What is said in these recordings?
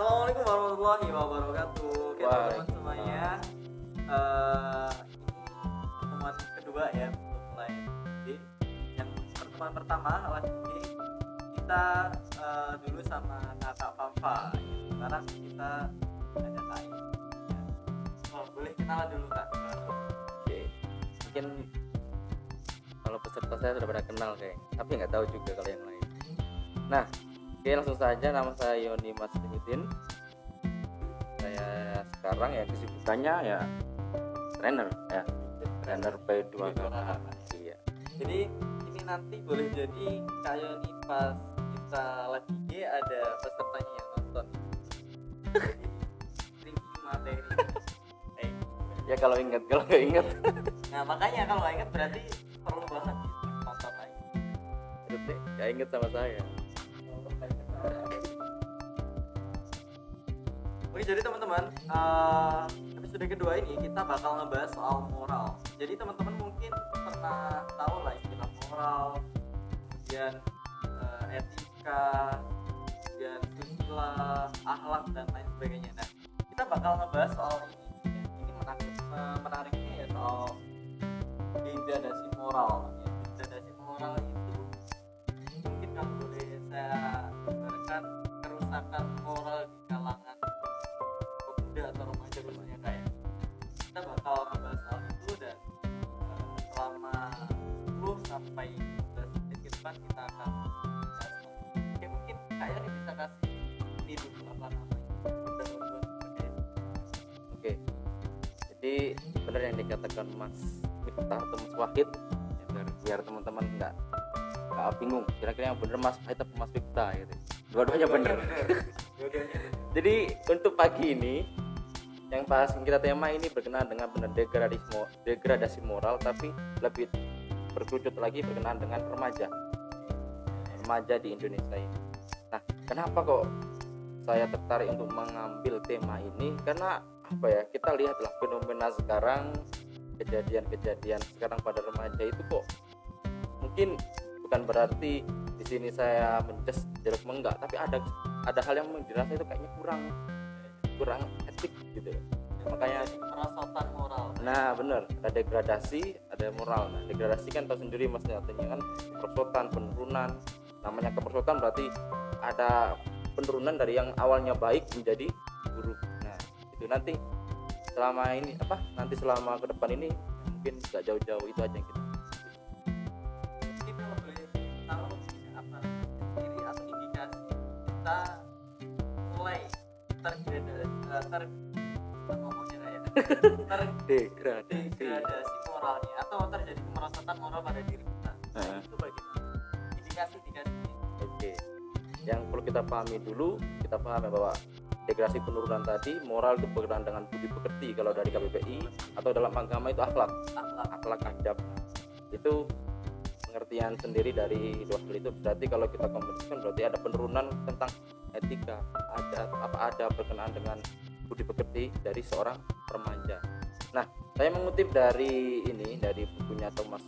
Assalamualaikum warahmatullahi wabarakatuh. Oke teman-teman semuanya. Eh, ini kedua ya mulai jadi yang pertemuan pertama lagi kita eh, dulu sama kakak Papa. Sekarang kita ada Kai. Ya. Oh, boleh kenalan dulu kak. Oke. Mungkin kalau peserta saya sudah pada kenal kayak, tapi nggak tahu juga kalau yang lain. Nah, oke langsung saja nama saya Yoni Mas Muhyiddin. Saya sekarang ya kesibukannya ya trainer ya, trainer P2 kakak. Iya. Jadi ini nanti boleh jadi kayak nih pas kita lagi G ada pesertanya yang nonton. Materi. Eh, Ya kalau ingat, kalau nggak ingat, Nah makanya kalau nggak inget berarti perlu banget gitu nonton lagi. deh, nggak ingat sama saya. Oke jadi teman-teman eh, episode kedua ini kita bakal ngebahas soal moral. Jadi teman-teman mungkin pernah tahu lah istilah moral, kemudian eh, etika, kemudian susila, akhlak dan lain sebagainya. Nah kita bakal ngebahas soal ini. Ini menarik, eh, menariknya ya soal degradasi moral. Ya, degradasi moral itu kerusakan moral di kalangan pemuda atau remaja khususnya kayak kita bakal ngebahas soal itu dan eh, selama 10 sampai 15 menit ke depan kita akan bahas Oke mungkin kayak ini bisa kasih ini dulu apa namanya Oke. Jadi benar yang dikatakan Mas Miftah atau Mas Wahid ya, biar, teman-teman nggak bingung. Kira-kira yang benar Mas Wahid atau Mas Miftah gitu. Dua-duanya bener. Jadi untuk pagi ini yang bahas kita tema ini berkenaan dengan benar degradasi degradasi moral tapi lebih berkerucut lagi berkenaan dengan remaja remaja di Indonesia ini. Nah, kenapa kok saya tertarik untuk mengambil tema ini? Karena apa ya? Kita lihatlah fenomena sekarang kejadian-kejadian sekarang pada remaja itu kok mungkin bukan berarti di sini saya menjudge jelek enggak, tapi ada ada hal yang dirasa itu kayaknya kurang kurang etik gitu. Makanya Jadi merosotan moral Nah bener, ada degradasi, ada moral. Nah degradasi kan tahu sendiri maksudnya artinya kan kemerosotan, penurunan. Namanya kemerosotan berarti ada penurunan dari yang awalnya baik menjadi buruk. Nah itu nanti selama ini apa? Nanti selama ke depan ini mungkin nggak jauh-jauh itu aja yang kita. Kita mulai tergradasi eh, ter terdegradasi moralnya atau terjadi kemerosotan moral pada diri kita. Nah, Heeh. itu bagaimana? Indikasi-indikasi Oke. Yang perlu kita pahami dulu, kita pahami bahwa degradasi penurunan tadi moral itu berkenaan dengan budi pekerti kalau dari KBBI atau dalam agama itu akhlak. akhlak. Akhlak adab. Itu pengertian sendiri dari hal itu. Berarti kalau kita kombinasikan berarti ada penurunan tentang etika. Ada apa ada berkenaan dengan budi pekerti dari seorang remaja. Nah saya mengutip dari ini dari bukunya Thomas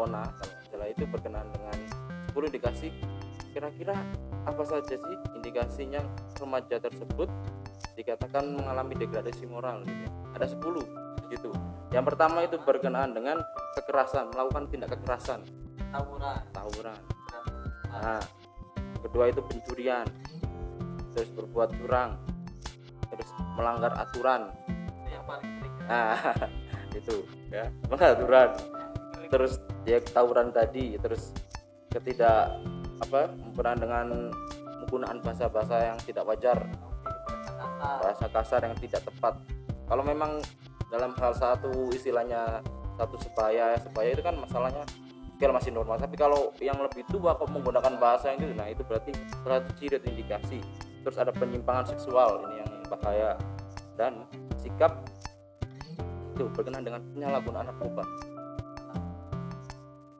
kalau nggak salah itu berkenaan dengan 10 indikasi. Kira-kira apa saja sih indikasinya remaja tersebut? Dikatakan mengalami degradasi moral gitu. Ada 10 gitu. Yang pertama itu berkenaan dengan kekerasan, melakukan tindak kekerasan, tawuran tawuran. nah, kedua itu pencurian, terus berbuat curang, terus melanggar aturan. itu yang paling ya. Nah, itu ya, melanggar aturan. Terus ya tawuran tadi, terus ketidak apa berkenaan dengan menggunakan bahasa-bahasa yang tidak wajar bahasa kasar yang tidak tepat kalau memang dalam hal satu istilahnya satu sebaya sebaya itu kan masalahnya. Kira masih normal tapi kalau yang lebih tua kok menggunakan bahasa yang itu nah itu berarti ciri atau indikasi. Terus ada penyimpangan seksual ini yang bahaya. Dan sikap itu berkenaan dengan penyalahgunaan narkoba.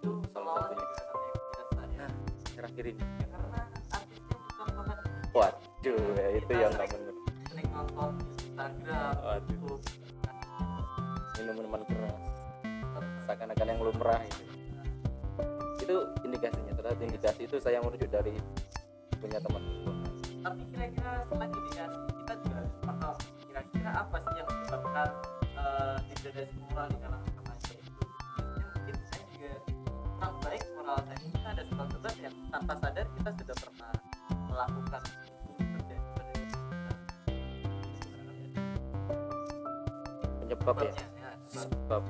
Itu ya. Ini karena artisnya dicontohkan waduh ya itu yang nggak benar Instagram Waduh. Minuman keras seakan-akan yang lumrah itu. Itu indikasinya ternyata indikasi itu saya merujuk dari punya teman tapi kira-kira selain indikasi kita juga harus paham kira-kira apa sih yang menyebabkan uh, degradasi moral di kalangan remaja itu. Mungkin saya juga kurang baik moral saya kita ada sebab-sebab yang tanpa sadar kita sudah pernah melakukan penyebab ya? Ya, sebab.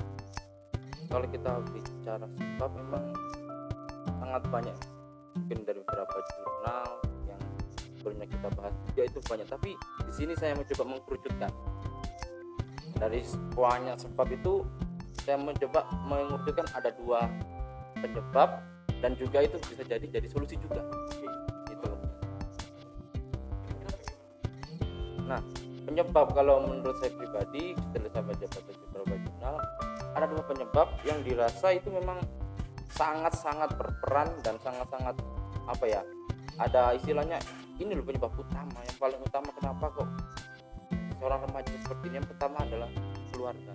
Kalau kita bicara sebab memang sangat banyak mungkin dari beberapa jurnal yang sebelumnya kita bahas juga itu banyak. Tapi di sini saya mencoba mengkerucutkan. Dari banyak sebab itu saya mencoba mengerucutkan ada dua penyebab dan juga itu bisa jadi jadi solusi juga. Itu? Nah, penyebab kalau menurut saya pribadi setelah saya baca baca beberapa jurnal ada dua penyebab yang dirasa itu memang sangat-sangat berperan dan sangat-sangat apa ya ada istilahnya ini loh penyebab utama yang paling utama kenapa kok seorang remaja seperti ini yang pertama adalah keluarga.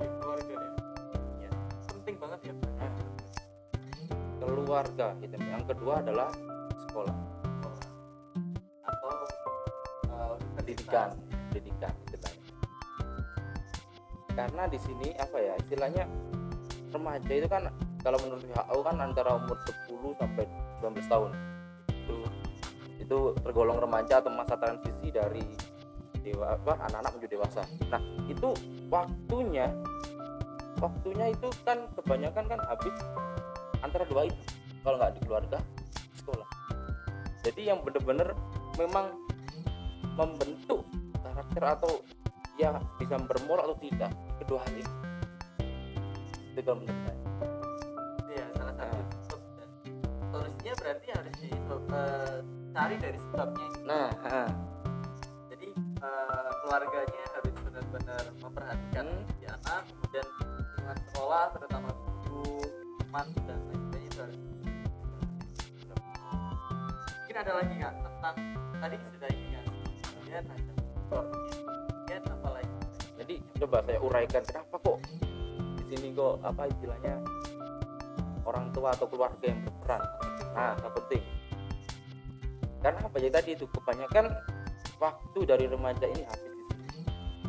Keluarga ya. Ya. penting banget ya. Nah, keluarga gitu. Yang kedua adalah sekolah. Atau uh, pendidikan. pendidikan karena di sini apa ya istilahnya remaja itu kan kalau menurut WHO kan antara umur 10 sampai 19 tahun. Itu itu tergolong remaja atau masa transisi dari dewa apa anak-anak menuju dewasa. Nah itu waktunya waktunya itu kan kebanyakan kan habis antara dua itu kalau nggak di keluarga sekolah. Jadi yang bener-bener memang membentuk karakter atau ya bisa bermoral atau tidak kedua hal ini itu kalau menurut saya ya salah satu Nah. sebab dan solusinya berarti harus di eh, cari dari sebabnya ini. nah ha. jadi eh, keluarganya harus benar-benar memperhatikan Hmm. si anak kemudian lingkungan sekolah terutama guru teman dan lain sebagainya itu harus mungkin ada lagi nggak tentang tadi sudah ini kan kemudian ada sebabnya jadi coba saya uraikan kenapa kok di sini kok apa istilahnya orang tua atau keluarga yang berperan? Nah yang penting. Karena apa? Ya tadi itu kebanyakan waktu dari remaja ini habis di sini.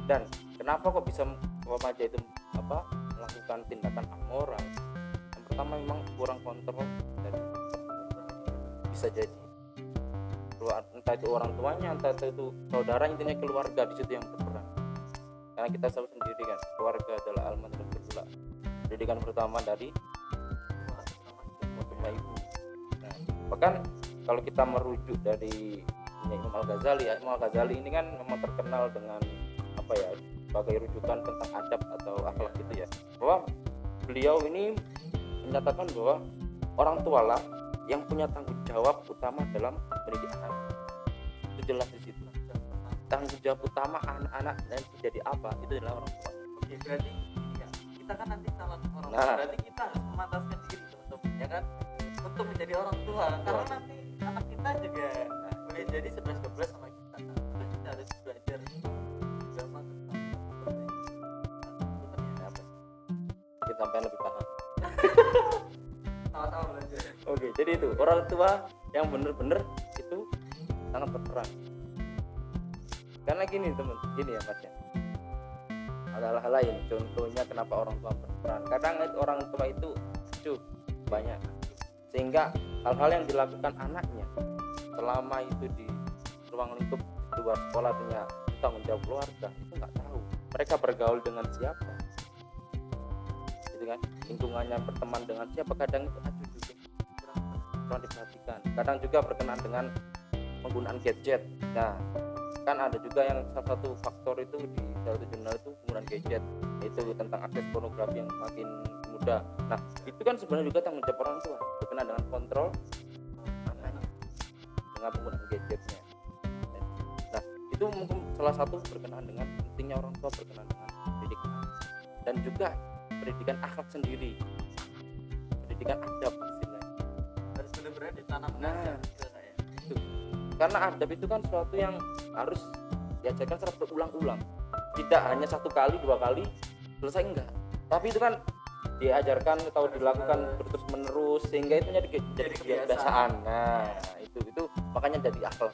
Dan kenapa kok bisa remaja itu apa melakukan tindakan amoral? Yang pertama memang kurang kontrol dari bisa jadi. Entah itu orang tuanya entah itu saudara intinya keluarga di situ yang berperan karena kita tahu sendiri kan. Keluarga adalah almatul kedua pendidikan pertama dari kedua ibu. Bahkan kalau kita merujuk dari ya, Imam Al Ghazali ya Imam Al Ghazali ini kan memang terkenal dengan apa ya sebagai rujukan tentang adab atau akhlak gitu ya. Bahwa beliau ini menyatakan bahwa orang tua lah yang punya tanggung jawab utama dalam pendidik anak itu jelas di situ tanggung jawab utama anak-anak dan jadi apa itu adalah orang tua Oke, berarti ya, kita kan nanti calon orang tua, Nah. berarti kita harus memantaskan diri teman-teman, ya kan? Untuk menjadi orang tua, karena nanti anak kita juga nah, boleh jadi 11 12 sama kita. Terus kita harus belajar agama tentang kita sampai lebih paham Sama-sama belajar. oke jadi itu orang tua yang bener-bener itu sangat berperan karena gini teman gini ya mas ya. Ada hal lain contohnya kenapa orang tua berperan. Kadang orang tua itu acuh banyak. Sehingga hal-hal yang dilakukan anaknya selama itu di ruang lingkup luar sekolah punya tanggung jawab keluarga itu nggak tahu. Mereka bergaul dengan siapa? Gitu kan? Lingkungannya berteman dengan siapa? Kadang itu acuh juga kurang diperhatikan. Kadang juga berkenaan dengan penggunaan gadget. Nah kan ada juga yang salah satu faktor itu di salah satu jurnal itu penggunaan gadget yaitu tentang akses pornografi yang makin mudah. Nah itu kan sebenarnya juga tanggung jawab orang tua berkenaan dengan kontrol anaknya dengan penggunaan gadgetnya. Nah itu mungkin salah satu berkenaan dengan pentingnya orang tua berkenaan dengan pendidikan dan juga pendidikan akhlak sendiri. Pendidikan adab istilahnya Harus benar-benar ditanam Nah. saya. Karena adab itu kan suatu yang harus diajarkan secara berulang-ulang. Tidak hanya satu kali dua kali selesai enggak. Tapi itu kan diajarkan atau dilakukan terus menerus sehingga itu jadi, kebiasaan. nah itu itu makanya jadi akhlak.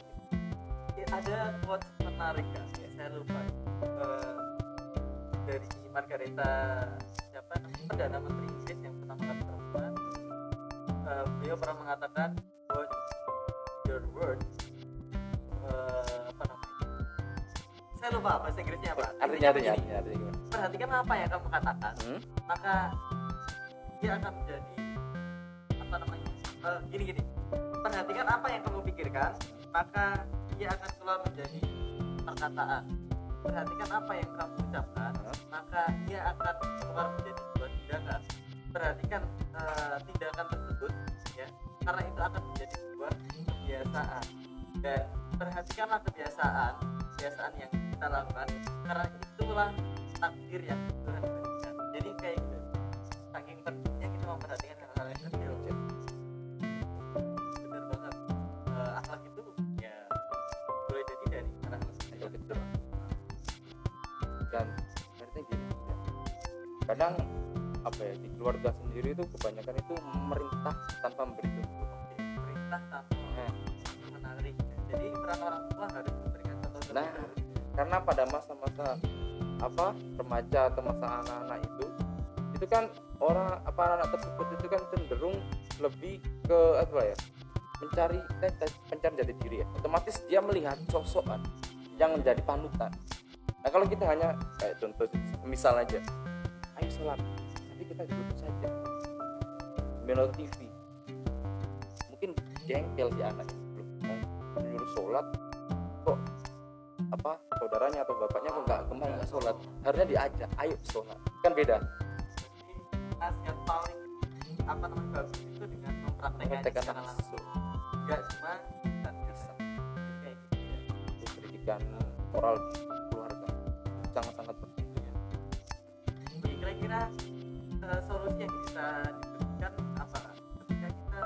Ada quotes menarik kan ya, saya lupa. Eh, dari Margareta siapa? Perdana menteri Inggris yang pertama kali perempuan Eh, beliau pernah mengatakan your words saya lupa bahasa Inggrisnya apa artinya artinya artinya, artinya gimana? Perhatikan apa yang kamu katakan hmm? maka dia akan menjadi apa namanya Eh, gini gini. Perhatikan apa yang kamu pikirkan maka dia akan keluar menjadi perkataan. Perhatikan apa yang kamu ucapkan Hah? maka dia akan keluar menjadi sebuah tindakan. Perhatikan eh, tindakan tersebut ya karena itu akan menjadi sebuah kebiasaan. Dan perhatikanlah kebiasaan kebiasaan yang kita lakukan karena itulah takdir yang Tuhan berikan jadi kayak gitu saking pentingnya kita memperhatikan hal-hal yang kecil bener banget Eh, akhlak itu ya boleh jadi dari hal Hal kecil. dan artinya gini ya. kadang apa ya di keluarga sendiri itu kebanyakan itu merintah tanpa memberi contoh perintah tanpa Nah. menarik jadi peran orang tua harus memberikan contoh Nah. Karena pada masa-masa apa remaja atau masa anak-anak itu itu kan orang apa anak tersebut itu kan cenderung lebih ke apa ya mencari eh, eh, jati diri ya. Otomatis dia melihat sosokan yang menjadi panutan. Nah kalau kita hanya kayak contoh misal aja ayo sholat tapi kita duduk saja menonton TV mungkin jengkel si anak belum menyuruh sholat apa saudaranya atau bapaknya kok nggak ke mana nggak sholat. Harusnya diajak ayo sholat. Kan beda. Nasihat paling apa namanya bagus itu dengan mempraktekkan secara langsung. nggak cuma ya. Pendidikan moral di keluarga. Sangat-sangat penting Jadi kira-kira eh, solusi yang bisa diberikan apa? Ketika kita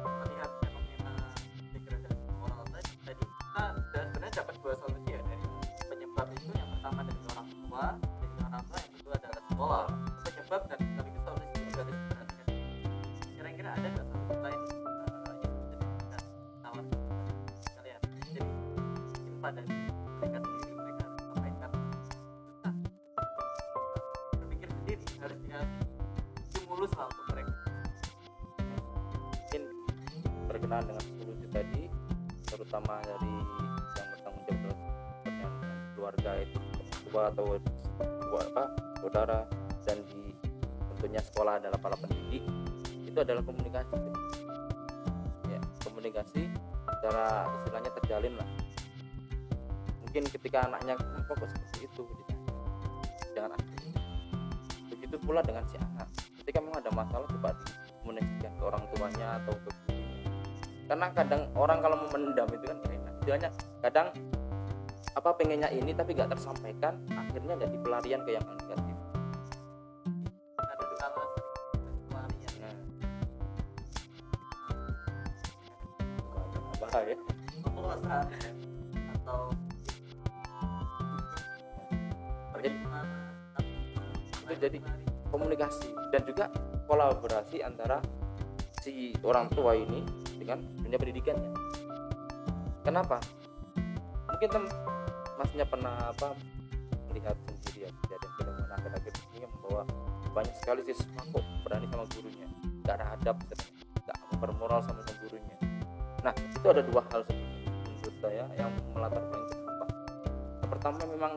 melihat fenomena degradasi moral tadi tadi kita sebenarnya dapat dua solusi tua dari orang tua yang kedua adalah sekolah penyebab dan sekaligus solusi diperhatikan kira-kira ada nggak solusi lain jadi pada mereka sendiri mereka harus sampaikan susah berpikir sendiri harus dikasih stimulus lah untuk mereka. Mungkin berkenaan dengan tua atau apa saudara dan di tentunya sekolah adalah para pendidik itu adalah komunikasi. Ya komunikasi secara istilahnya terjalin lah. Mungkin ketika anaknya kenapa kok seperti itu ditanya. jangan asli begitu pula dengan si anak. Ketika memang ada masalah coba dikomunikasikan ke orang tuanya atau ke karena kadang orang kalau mau mendam itu kan enak. Istilahnya kadang apa pengennya ini tapi gak tersampaikan akhirnya jadi pelarian ke yang negatif bahaya ya. atau Itu jadi komunikasi dan juga kolaborasi antara si orang tua ini dengan dunia pendidikannya. Kenapa? Mungkin tem masnya pernah apa melihat sendiri ya kejadian fenomena akhir-akhir ini yang membawa banyak sekali siswa kok berani sama gurunya, gak ada adab, gak bermoral sama sama gurunya. Nah itu ada dua hal menurut saya yang melatar belakang kenapa. Yang pertama memang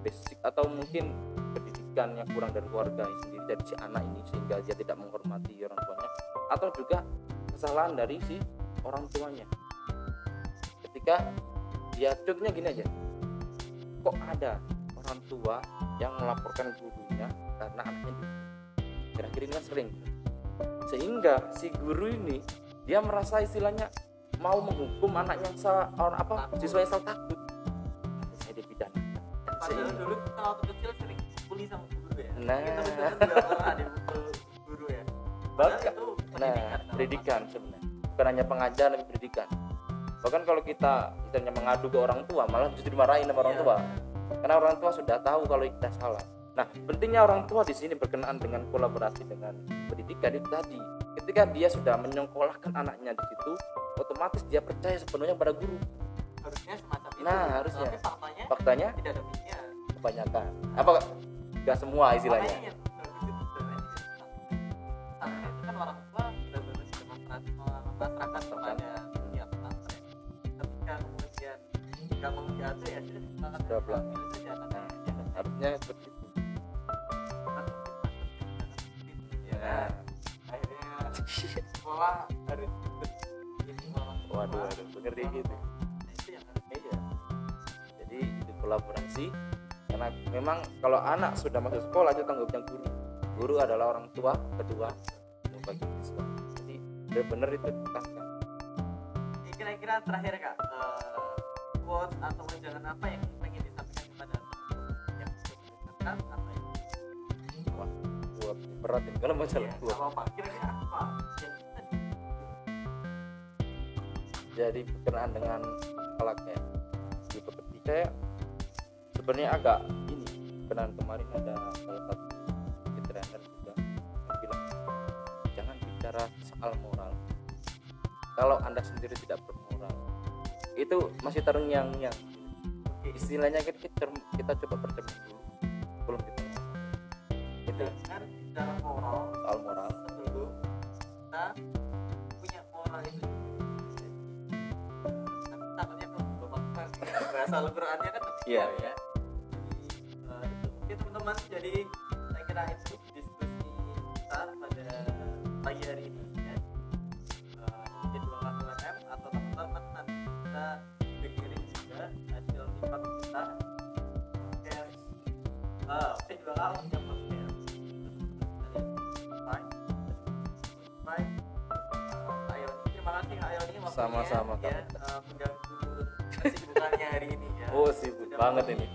basic atau mungkin pendidikan yang kurang dari keluarga sendiri dari si anak ini sehingga dia tidak menghormati orang tuanya atau juga kesalahan dari si orang tuanya ketika dia contohnya gini aja kok ada orang tua yang melaporkan gurunya karena anaknya kira-kira ini kan sering. Sehingga si guru ini dia merasa istilahnya mau menghukum anak yang salah orang apa siswa yang salah takut. Saya dipidana padahal dulu kita waktu kecil sering pukuli sama guru ya. Nah. juga pernah dipukul guru ya. Bahkan- itu Nah, pendidikan. dalam pendidikan sebenarnya. Bukan hanya pengajaran tapi pendidikan. Bahkan kalau kita misalnya mengadu ke orang tua, malah justru dimarahin sama orang Iya. tua. Karena orang tua sudah tahu kalau kita salah. Nah, pentingnya orang tua di sini berkenaan dengan kolaborasi dengan pendidikan itu tadi. Ketika dia sudah menyengkolahkan anaknya di situ, otomatis dia percaya sepenuhnya pada guru. harusnya semacam itu Nah, harusnya. tapi faktanya faktanya tidak demikian kebanyakan apa nggak semua istilahnya nggak mau diatur ya. Sudah karena harusnya seperti itu. Ya. Akhirnya sekolah harus waduh waduh mengerti gitu harus iya jadi itu kolaborasi karena memang kalau anak sudah masuk sekolah itu tanggung jawab guru. Guru adalah orang tua kedua bagi siswa jadi benar-benar itu. Ini kira-kira terakhir kak. Eh, quotes atau jangan apa yang pengen disampaikan kepada yang mendengarkan apa yang wah buat berat ini kalau masalah Iya, buat. apa apa? Kira-kira apa? Jadi berkenaan dengan kalau kayak di pekerti saya sebenarnya agak ini berkenaan kemarin ada salah satu trainer juga yang bilang jangan bicara soal moral. Kalau anda sendiri tidak bermoral itu masih terngiang-ngiang Oke, istilahnya kita, kita, kita coba bercermin dulu belum kita itu jangan bicara moral. Soal moral. Sebelum kita punya moral itu. Takutnya belum melakukan bahasa Al-Qur'annya kan begitu Iya, ya. Jadi eh, oke teman-teman jadi saya kira itu oke juga kalau punya podcast Spotify Spotify Ayoni terima kasih Kak Ayoni waktunya Sama-sama, ya mengganggu kesibukannya hari ini ya oh sibuk Sudah banget ini.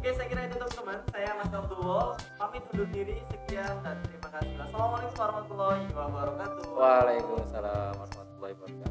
Oke, saya kira itu teman-teman. Saya Mas Abdul pamit undur diri. Sekian dan terima kasih. Assalamualaikum warahmatullahi wabarakatuh. Waalaikumsalam warahmatullahi wabarakatuh